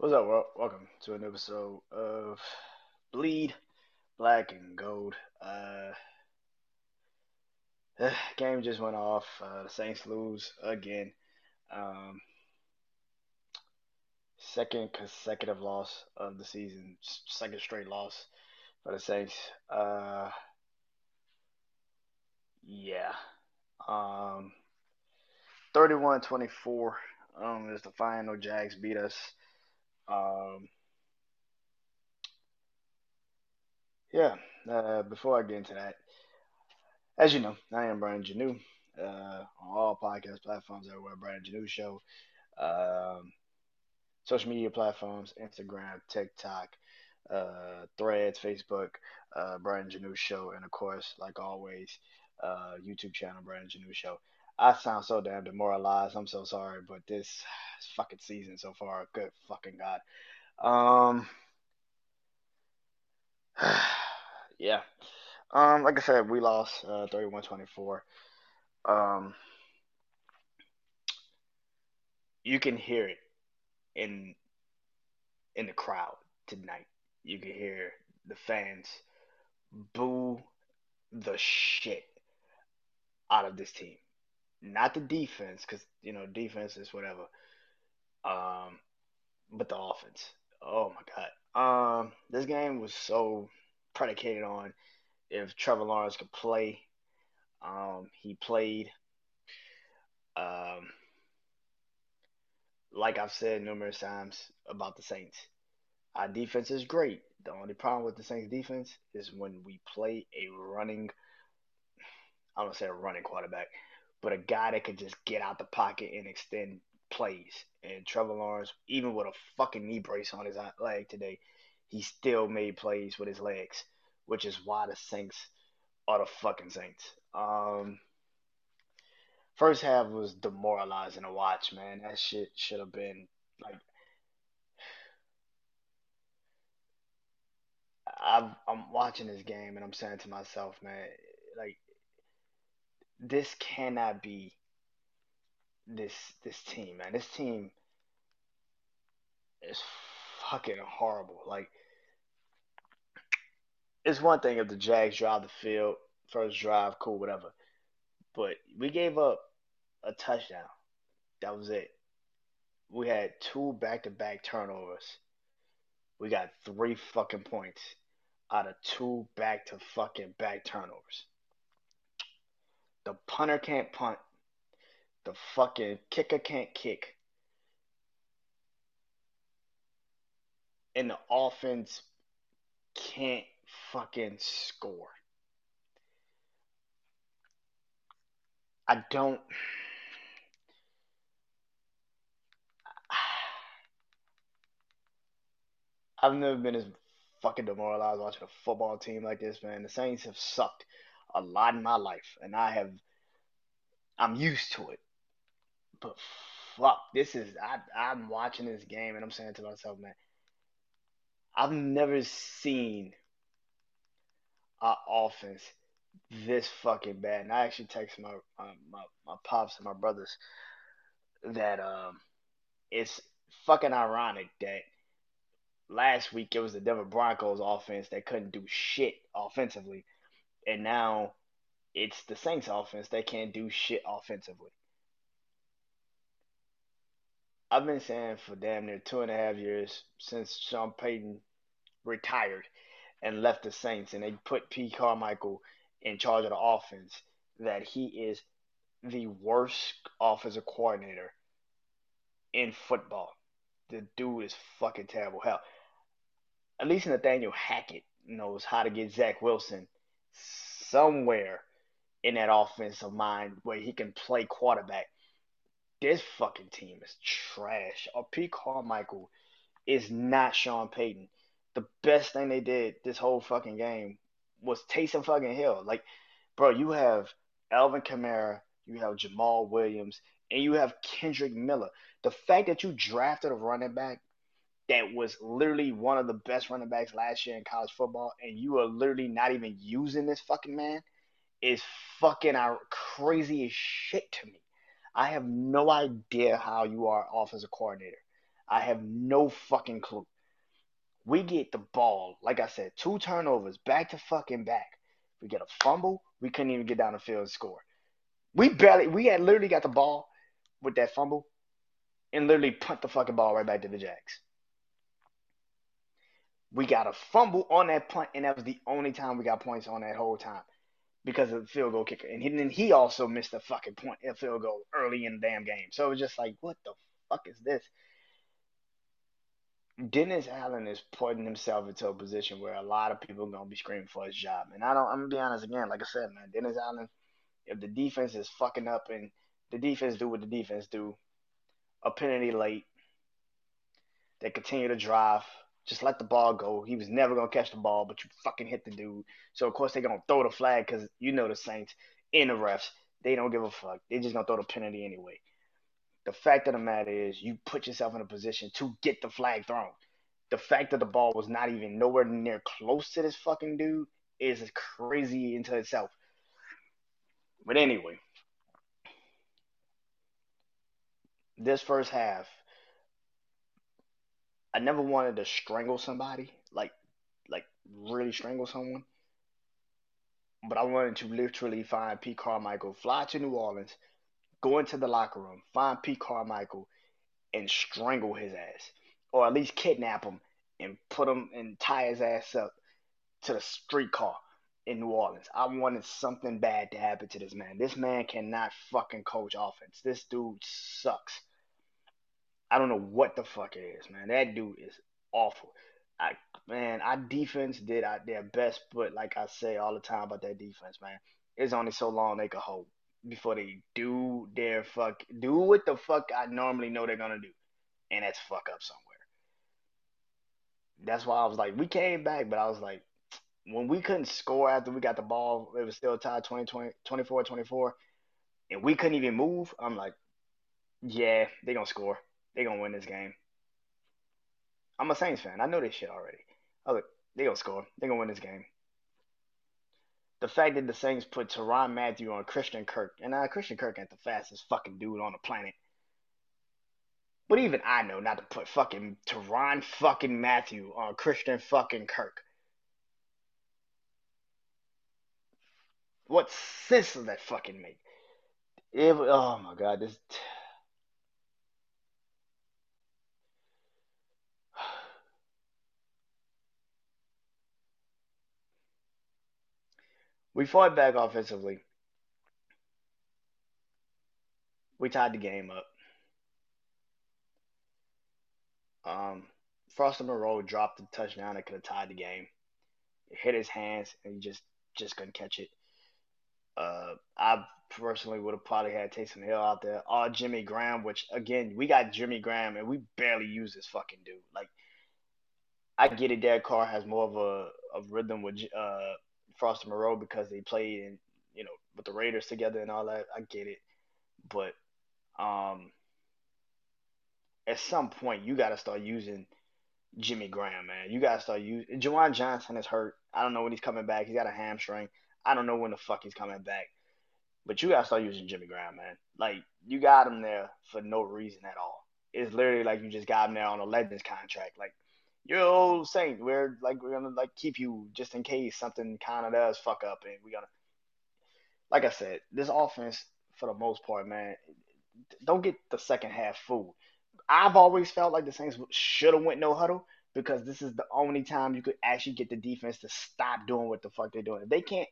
What's up, world? Welcome to an episode of Bleed Black and Gold. Uh, game just went off. Uh, the Saints lose again. Um, second consecutive loss of the season. Second straight loss for the Saints. Uh, yeah. Um, 31-24 um, is the final. Jags beat us. Um, yeah, uh, before I get into that, as you know, I am Brandon Janeau. Uh, on all podcast platforms everywhere, Brandon Janeau Show. Um, social media platforms, Instagram, TikTok, uh, Threads, Facebook, uh, Brandon Janeau Show, and of course, like always, uh, YouTube channel, Brandon Janeau Show. I sound so damn demoralized. I'm so sorry, but this, fucking season so far, good fucking god. Um, yeah. Um, like I said, we lost uh, 31-24. Um, you can hear it in in the crowd tonight. You can hear the fans boo the shit out of this team not the defense, because you know defense is whatever. Um, but the offense. Oh my god. Um, this game was so predicated on if Trevor Lawrence could play. Um, he played. Um, like I've said numerous times about the Saints, our defense is great. The only problem with the Saints defense is when we play a running. I don't say a running quarterback but a guy that could just get out the pocket and extend plays. And Trevor Lawrence, even with a fucking knee brace on his leg today, he still made plays with his legs, which is why the Saints are the fucking Saints. Um, first half was demoralizing to watch, man. That shit should have been like. i I'm watching this game and I'm saying to myself, man, like this cannot be this this team, man. This team is fucking horrible. Like it's one thing if the Jags drive the field, first drive, cool, whatever. But we gave up a touchdown. That was it. We had two back to back turnovers. We got three fucking points out of two back to fucking back turnovers. The punter can't punt. The fucking kicker can't kick. And the offense can't fucking score. I don't. I've never been as fucking demoralized watching a football team like this, man. The Saints have sucked a lot in my life, and I have I'm used to it. But fuck, this is I I'm watching this game and I'm saying to myself, man, I've never seen our offense this fucking bad. And I actually text my my my, my pops and my brothers that um it's fucking ironic that last week it was the Denver Broncos offense that couldn't do shit offensively and now it's the Saints offense that can't do shit offensively. I've been saying for damn near two and a half years since Sean Payton retired and left the Saints and they put Pete Carmichael in charge of the offense that he is the worst offensive coordinator in football. The dude is fucking terrible. Hell, at least Nathaniel Hackett knows how to get Zach Wilson somewhere in that offensive mind where he can play quarterback. This fucking team is trash. Or Pete Carmichael is not Sean Payton. The best thing they did this whole fucking game was Taysom fucking Hill. Like, bro, you have Alvin Kamara, you have Jamaal Williams, and you have Kendrick Miller. The fact that you drafted a running back that was literally one of the best running backs last year in college football, and you are literally not even using this fucking man is fucking crazy as shit to me. I have no idea how you are offensive coordinator. I have no fucking clue. We get the ball, like I said, two turnovers back to fucking back. We get a fumble. We couldn't even get down the field and score. We barely, we had literally got the ball with that fumble and literally punt the fucking ball right back to the Jacks. We got a fumble on that punt, and that was the only time we got points on that whole time because of the field goal kicker. And then he also missed a fucking point, a field goal early in the damn game. So it was just like, what the fuck is this? Dennis Allen is putting himself into a position where a lot of people are gonna be screaming for his job. And I don't. I'm gonna be honest again. Like I said, man, Dennis Allen. If the defense is fucking up and the defense do what the defense do, a penalty late, they continue to drive. Just let the ball go. He was never gonna catch the ball, but you fucking hit the dude. So of course they're gonna throw the flag because you know the Saints and the refs. They don't give a fuck. They just gonna throw the penalty anyway. The fact of the matter is, you put yourself in a position to get the flag thrown. The fact that the ball was not even nowhere near close to this fucking dude is crazy into itself. But anyway, this first half, I never wanted to strangle somebody, like like really strangle someone. But I wanted to literally find Pete Carmichael, fly to New Orleans, go into the locker room, find Pete Carmichael, and strangle his ass, or at least kidnap him and put him and tie his ass up to the streetcar in New Orleans. I wanted something bad to happen to this man. This man cannot fucking coach offense. This dude sucks. I don't know what the fuck it is, man. That dude is awful. I man, our defense did their best, but like I say all the time about that defense, man, it's only so long they can hold before they do their fuck do what the fuck I normally know they're gonna do, and that's fuck up somewhere. That's why I was like, we came back, but I was like, when we couldn't score after we got the ball, it was still tied 20, 20 24 24, and we couldn't even move. I'm like, yeah, they're gonna score. They gonna win this game. I'm a Saints fan. I know this shit already. Was like, they gonna score. They gonna win this game the fact that the Saints put Tyrann Mathieu on Christian Kirk, and uh, Christian Kirk ain't the fastest fucking dude on the planet. But even I know not to put fucking Tyrann fucking Mathieu on Christian fucking Kirk. What sense does that fucking make? It, oh my god, this. We fought back offensively. We tied the game up. Um, Foster Moreau dropped the touchdown that could have tied the game. It hit his hands and he just just couldn't catch it. Uh, I personally would have probably had Taysom Hill out there or Jimmy Graham, which again we got Jimmy Graham and we barely use this fucking dude. Like I get it, Derek Carr has more of a, a rhythm with uh, Foster Moreau because they played in you know with the Raiders together and all that. I get it, but um, at some point you got to start using Jimmy Graham, man. You got to start using. Juwan Johnson is hurt. I don't know when he's coming back. He's got a hamstring. I don't know when the fuck he's coming back. But you gotta start using Jimmy Graham, man. Like you got him there for no reason at all. It's literally like you just got him there on a Legends contract. Like old saint. We're like we're gonna like keep you just in case something kind of does fuck up, and we're gonna. Like I said, this offense for the most part, man, don't get the second half fooled. I've always felt like the Saints should have went no huddle because this is the only time you could actually get the defense to stop doing what the fuck they're doing. They can't,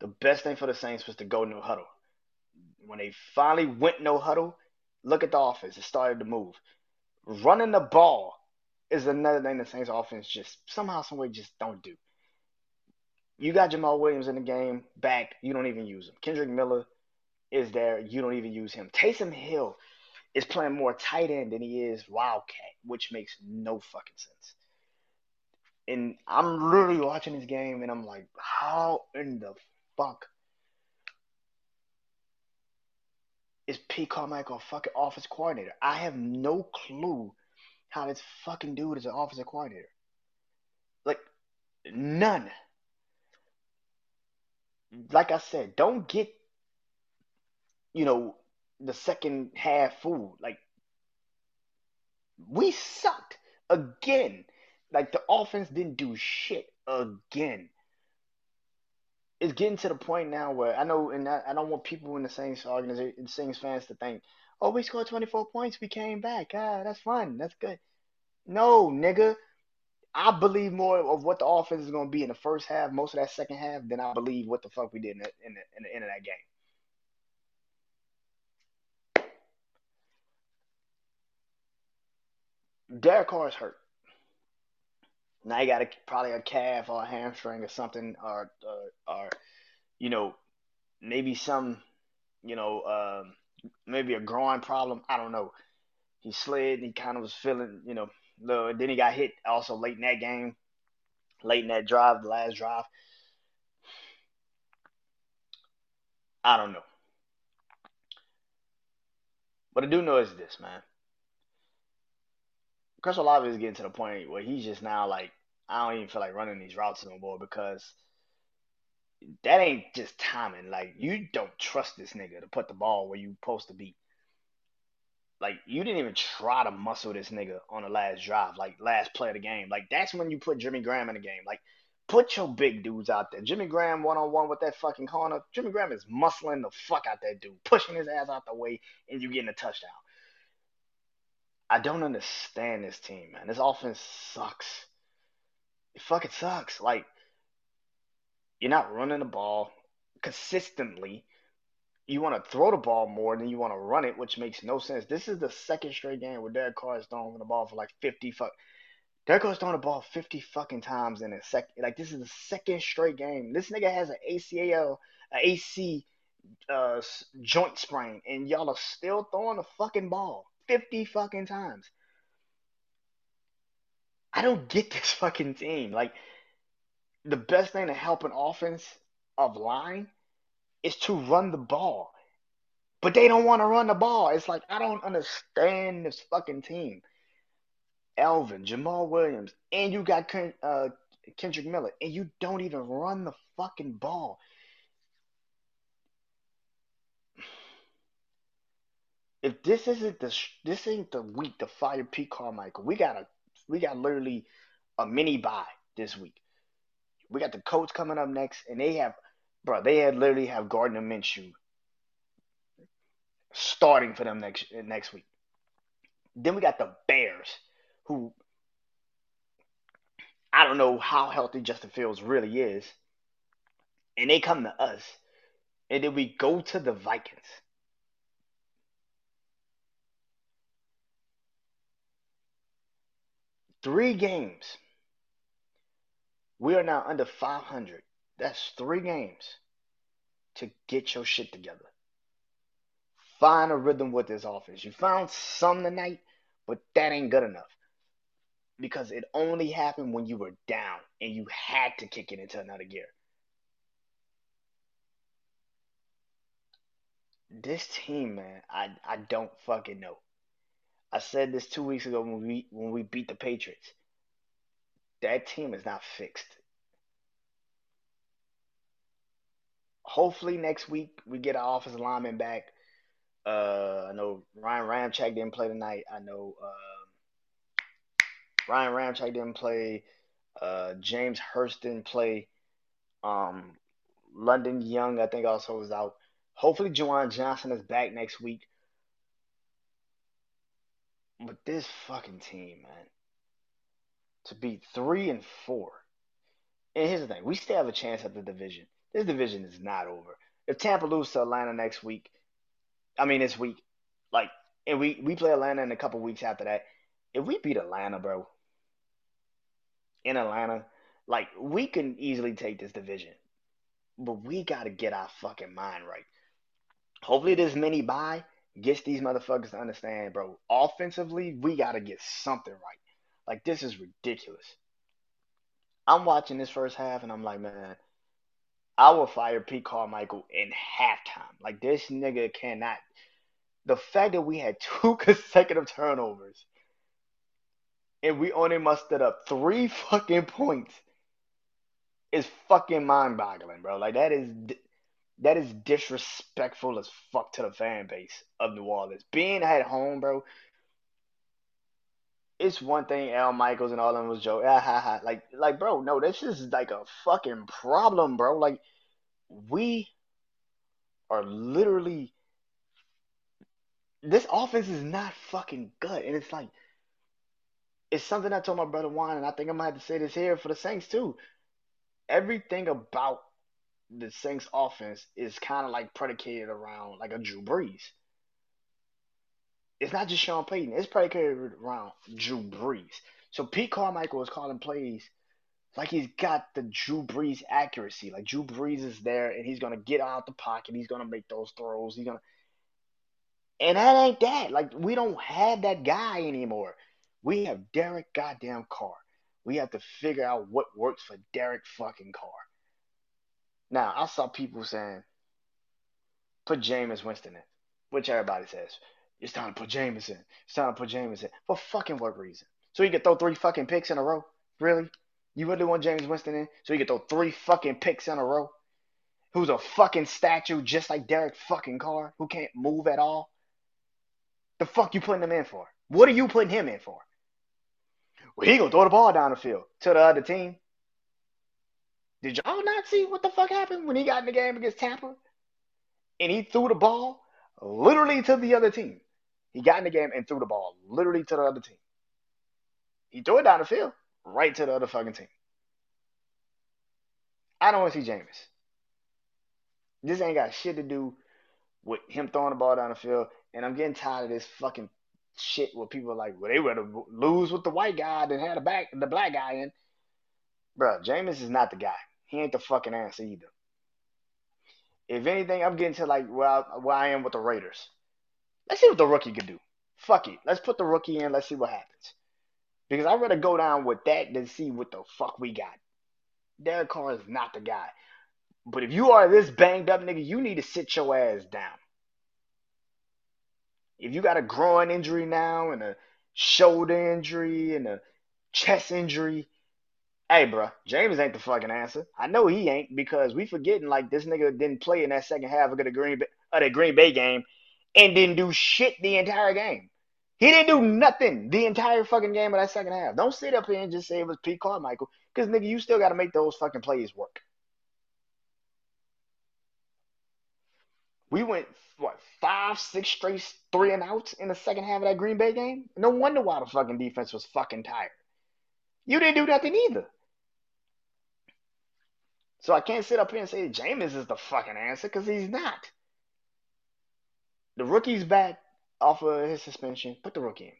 the best thing for the Saints was to go no huddle. When they finally went no huddle, look at the offense. It started to move running the ball is another thing the Saints offense just somehow, some way just don't do. You got Jamaal Williams in the game back, you don't even use him. Kendrick Miller is there, you don't even use him. Taysom Hill is playing more tight end than he is wildcat, which makes no fucking sense. And I'm literally watching this game and I'm like, how in the fuck is Pete Carmichael a fucking office coordinator? I have no clue how this fucking dude is an offensive coordinator. Like, none. Like I said, don't get, you know, the second half food. Like, We sucked again. Like the offense didn't do shit again. It's getting to the point now where I know, and I, I don't want people in the Saints organization, Saints fans to think, "Oh, we scored 24 points, we came back. Ah, that's fun, that's good." No, nigga. I believe more of what the offense is going to be in the first half, most of that second half, than I believe what the fuck we did in the, in the, in the end of that game. Derek Carr is hurt. Now he got a, probably a calf or a hamstring or something, or or, or you know maybe some you know uh, maybe a groin problem. I don't know. He slid and he kind of was feeling you know little. Then he got hit also late in that game, late in that drive, the last drive. I don't know. What I do know is this, man. Chris Olave is getting to the point where he's just now like, I don't even feel like running these routes no more because that ain't just timing. Like you don't trust this nigga to put the ball where you're supposed to be. Like you didn't even try to muscle this nigga on the last drive, like last play of the game. Like that's when you put Jimmy Graham in the game. Like put your big dudes out there. Jimmy Graham one on one with that fucking corner. Jimmy Graham is muscling the fuck out that dude, pushing his ass out the way, and you getting a touchdown. I don't understand this team, man. This offense sucks. It fucking sucks. Like you're not running the ball consistently. You want to throw the ball more than you want to run it, which makes no sense. This is the second straight game where Derek Carr is throwing the ball for like 50 fuck. Derek Carr's throwing the ball 50 fucking times in a second. Like this is the second straight game. This nigga has an ACL, an AC uh, joint sprain, and y'all are still throwing the fucking ball 50 fucking times. I don't get this fucking team. Like the best thing to help an offense of line is to run the ball. But they don't want to run the ball. It's like I don't understand this fucking team. Alvin, Jamaal Williams, and you got uh, Kendrick Miller, and you don't even run the fucking ball. If this isn't the this ain't the week to fire Pete Carmichael, we got a we got literally a mini bye this week. We got the Colts coming up next, and they have, bro, they had literally have Gardner Minshew starting for them next next week. Then we got the Bears, who I don't know how healthy Justin Fields really is, and they come to us, and then we go to the Vikings. Three games we are now under 500. That's three games to get your shit together. Find a rhythm with this offense. You found some tonight, but that ain't good enough. Because it only happened when you were down and you had to kick it into another gear. This team, man, I, I don't fucking know. I said this two weeks ago when we when we beat the Patriots that team is not fixed. Hopefully next week we get our offensive lineman back. Uh, I know Ryan Ramczyk didn't play tonight. I know uh, Ryan Ramczyk didn't play. Uh, James Hurst didn't play. Um, Landon Young, I think, also was out. Hopefully, Juwan Johnson is back next week. But this fucking team, man to be three and four. And here's the thing: we still have a chance at the division. This division is not over. If Tampa loses to Atlanta next week, I mean this week, like, and we we play Atlanta in a couple weeks after that. If we beat Atlanta, bro, in Atlanta, like we can easily take this division, but we got to get our fucking mind right. Hopefully, this mini bye gets these motherfuckers to understand, bro. Offensively, we got to get something right. Like this is ridiculous. I'm watching this first half and I'm like, man, I will fire Pete Carmichael in halftime. Like this nigga cannot. The fact that we had two consecutive turnovers and we only mustered up three fucking points is fucking mind-boggling, bro. Like that is that is disrespectful as fuck to the fan base of New Orleans. Being at home, bro, it's one thing Al Michaels and all of them was joking. Ah, ha, ha. Like, like, bro, no, this is like a fucking problem, bro. Like, we are literally this offense is not fucking good, and it's like it's something I told my brother Juan, and I think I might have to say this here for the Saints too. Everything about the Saints offense is kind of like predicated around like a Drew Brees. It's not just Sean Payton. It's predicated around Drew Brees. So Pete Carmichael is calling plays like he's got the Drew Brees accuracy. Like Drew Brees is there and he's gonna get out the pocket. He's gonna make those throws. He's gonna and that ain't that. Like we don't have that guy anymore. We have Derek goddamn Carr. We have to figure out what works for Derek fucking Carr. Now I saw people saying put Jameis Winston in, which everybody says. It's time to put Jameis in. It's time to put Jameis in. For fucking what reason? So he could throw three fucking picks in a row? Really? You really want Jameis Winston in? So he could throw three fucking picks in a row? Who's a fucking statue just like Derek fucking Carr, who can't move at all? The fuck you putting him in for? What are you putting him in for? Well, he gonna throw the ball down the field to the other team. Did y'all not see what the fuck happened when he got in the game against Tampa? And he threw the ball literally to the other team. He got in the game and threw the ball literally to the other team. He threw it down the field right to the other fucking team. I don't want to see Jameis. This ain't got shit to do with him throwing the ball down the field. And I'm getting tired of this fucking shit where people are like, well, they rather lose with the white guy than have the back the black guy in. Bro, Jameis is not the guy. He ain't the fucking answer either. If anything, I'm getting to like where I, where I am with the Raiders. Let's see what the rookie can do. Fuck it. Let's put the rookie in. Let's see what happens. Because I'd rather go down with that than see what the fuck we got. Derek Carr is not the guy. But if you are this banged up nigga, you need to sit your ass down. If you got a groin injury now and a shoulder injury and a chest injury, hey, bro, James ain't the fucking answer. I know he ain't because we forgetting like this nigga didn't play in that second half of the Green Bay, of the Green Bay game and didn't do shit the entire game. He didn't do nothing the entire fucking game of that second half. Don't sit up here and just say it was Pete Carmichael because nigga, you still got to make those fucking plays work. We went what five, six straight three and outs in the second half of that Green Bay game. No wonder why the fucking defense was fucking tired. You didn't do nothing either. So I can't sit up here and say Jameis is the fucking answer because he's not. The rookie's back off of his suspension. Put the rookie in.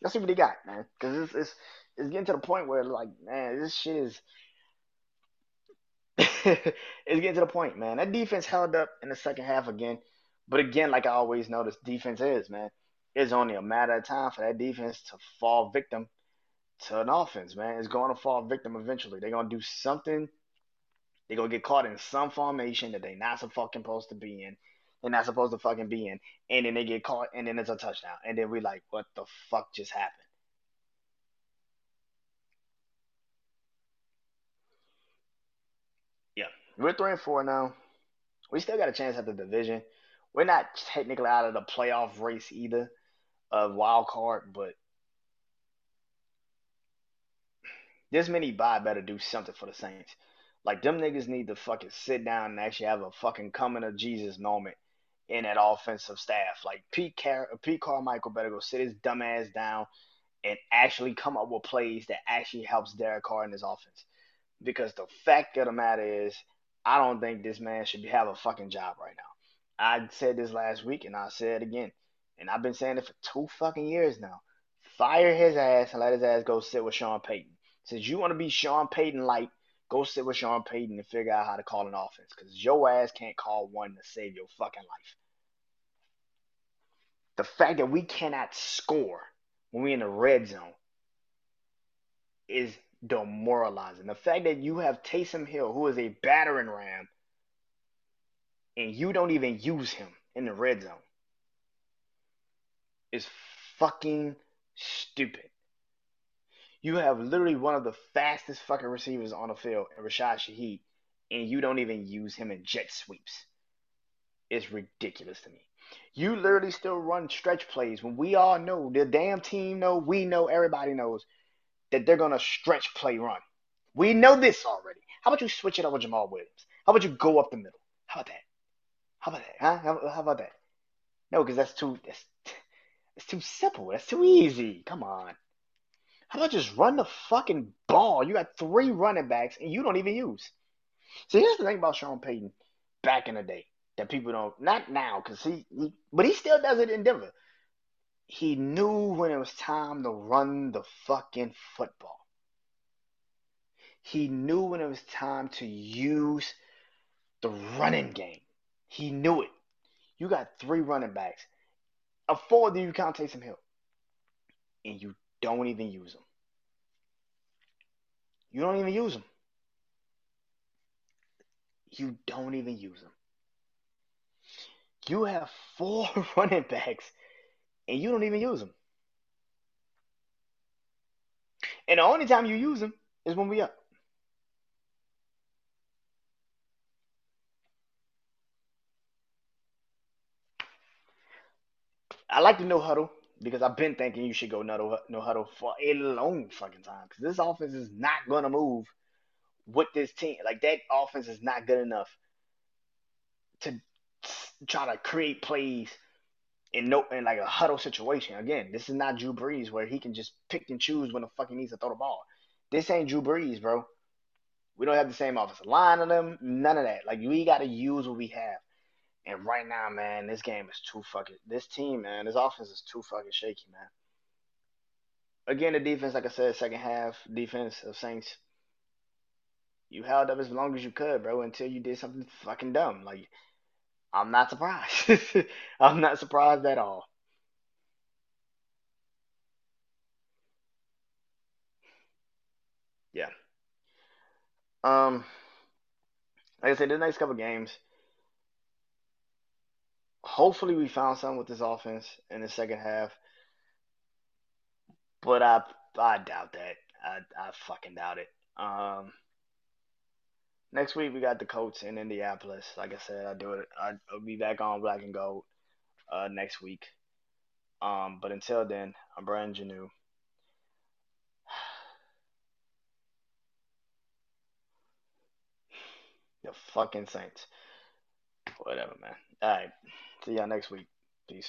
Let's see what he got, man. Because it's, it's it's getting to the point where like, man, this shit is. it's getting to the point, man. That defense held up in the second half again, but again, like I always this defense is, man. It's only a matter of time for that defense to fall victim to an offense, man. It's going to fall victim eventually. They're gonna do something. They're gonna get caught in some formation that they're not so fucking supposed to be in they're not supposed to fucking be in, and then they get caught, and then it's a touchdown, and then we like, what the fuck just happened? Yeah, we're three and four now. We still got a chance at the division. We're not technically out of the playoff race either, of wild card, but this many bye better do something for the Saints. Like them niggas need to fucking sit down and actually have a fucking coming of Jesus moment in that offensive staff. Like Pete Car- Pete Carmichael better go sit his dumb ass down and actually come up with plays that actually helps Derek Carr in his offense. Because the fact of the matter is, I don't think this man should have a fucking job right now. I said this last week and I said it again. And I've been saying it for two fucking years now. Fire his ass and let his ass go sit with Sean Payton. Since you want to be Sean Payton light, go sit with Sean Payton and figure out how to call an offense. Because your ass can't call one to save your fucking life the fact that we cannot score when we're in the red zone is demoralizing. The fact that you have Taysom Hill, who is a battering ram, and you don't even use him in the red zone is fucking stupid. You have literally one of the fastest fucking receivers on the field, and Rashad Shaheed, and you don't even use him in jet sweeps. It's ridiculous to me. You literally still run stretch plays when we all know the damn team know, we know, everybody knows that they're gonna stretch play run. We know this already. How about you switch it up with Jamaal Williams? How about you go up the middle? How about that? How about that? Huh? How, how about that? No, because that's too that's, it's too simple. That's too easy. Come on. How about just run the fucking ball? You got three running backs and you don't even use. See, here's the thing about Sean Payton back in the day that people don't not now because he, he but he still does it in Denver. He knew when it was time to run the fucking football. He knew when it was time to use the running game. He knew it. You got three running backs. A four of you count Taysom Hill. And you don't even use them. You don't even use them. You don't even use them. You have four running backs and you don't even use them. And the only time you use them is when we up. I like the no huddle because I've been thinking you should go no, no huddle for a long fucking time because this offense is not gonna move with this team. Like that offense is not good enough to try to create plays in no in like a huddle situation. Again, this is not Drew Brees where he can just pick and choose when the fuck he needs to throw the ball. This ain't Drew Brees, bro. We don't have the same offensive line on them. None of that. Like we got to use what we have. And right now, man, this game is too fucking. This team, man, this offense is too fucking shaky, man. Again, the defense, like I said, second half defense of Saints, you held up as long as you could, bro, until you did something fucking dumb. Like, I'm not surprised. I'm not surprised at all. Yeah. Um, like I said, the next couple games hopefully we found something with this offense in the second half. But I I doubt that. I I fucking doubt it. Um next week we got the Colts in Indianapolis. Like I said, I do it I, will be back on black and gold uh next week. Um but until then, I'm Brandon Janeau. the fucking Saints. Whatever, man. All right. See y'all next week. Peace.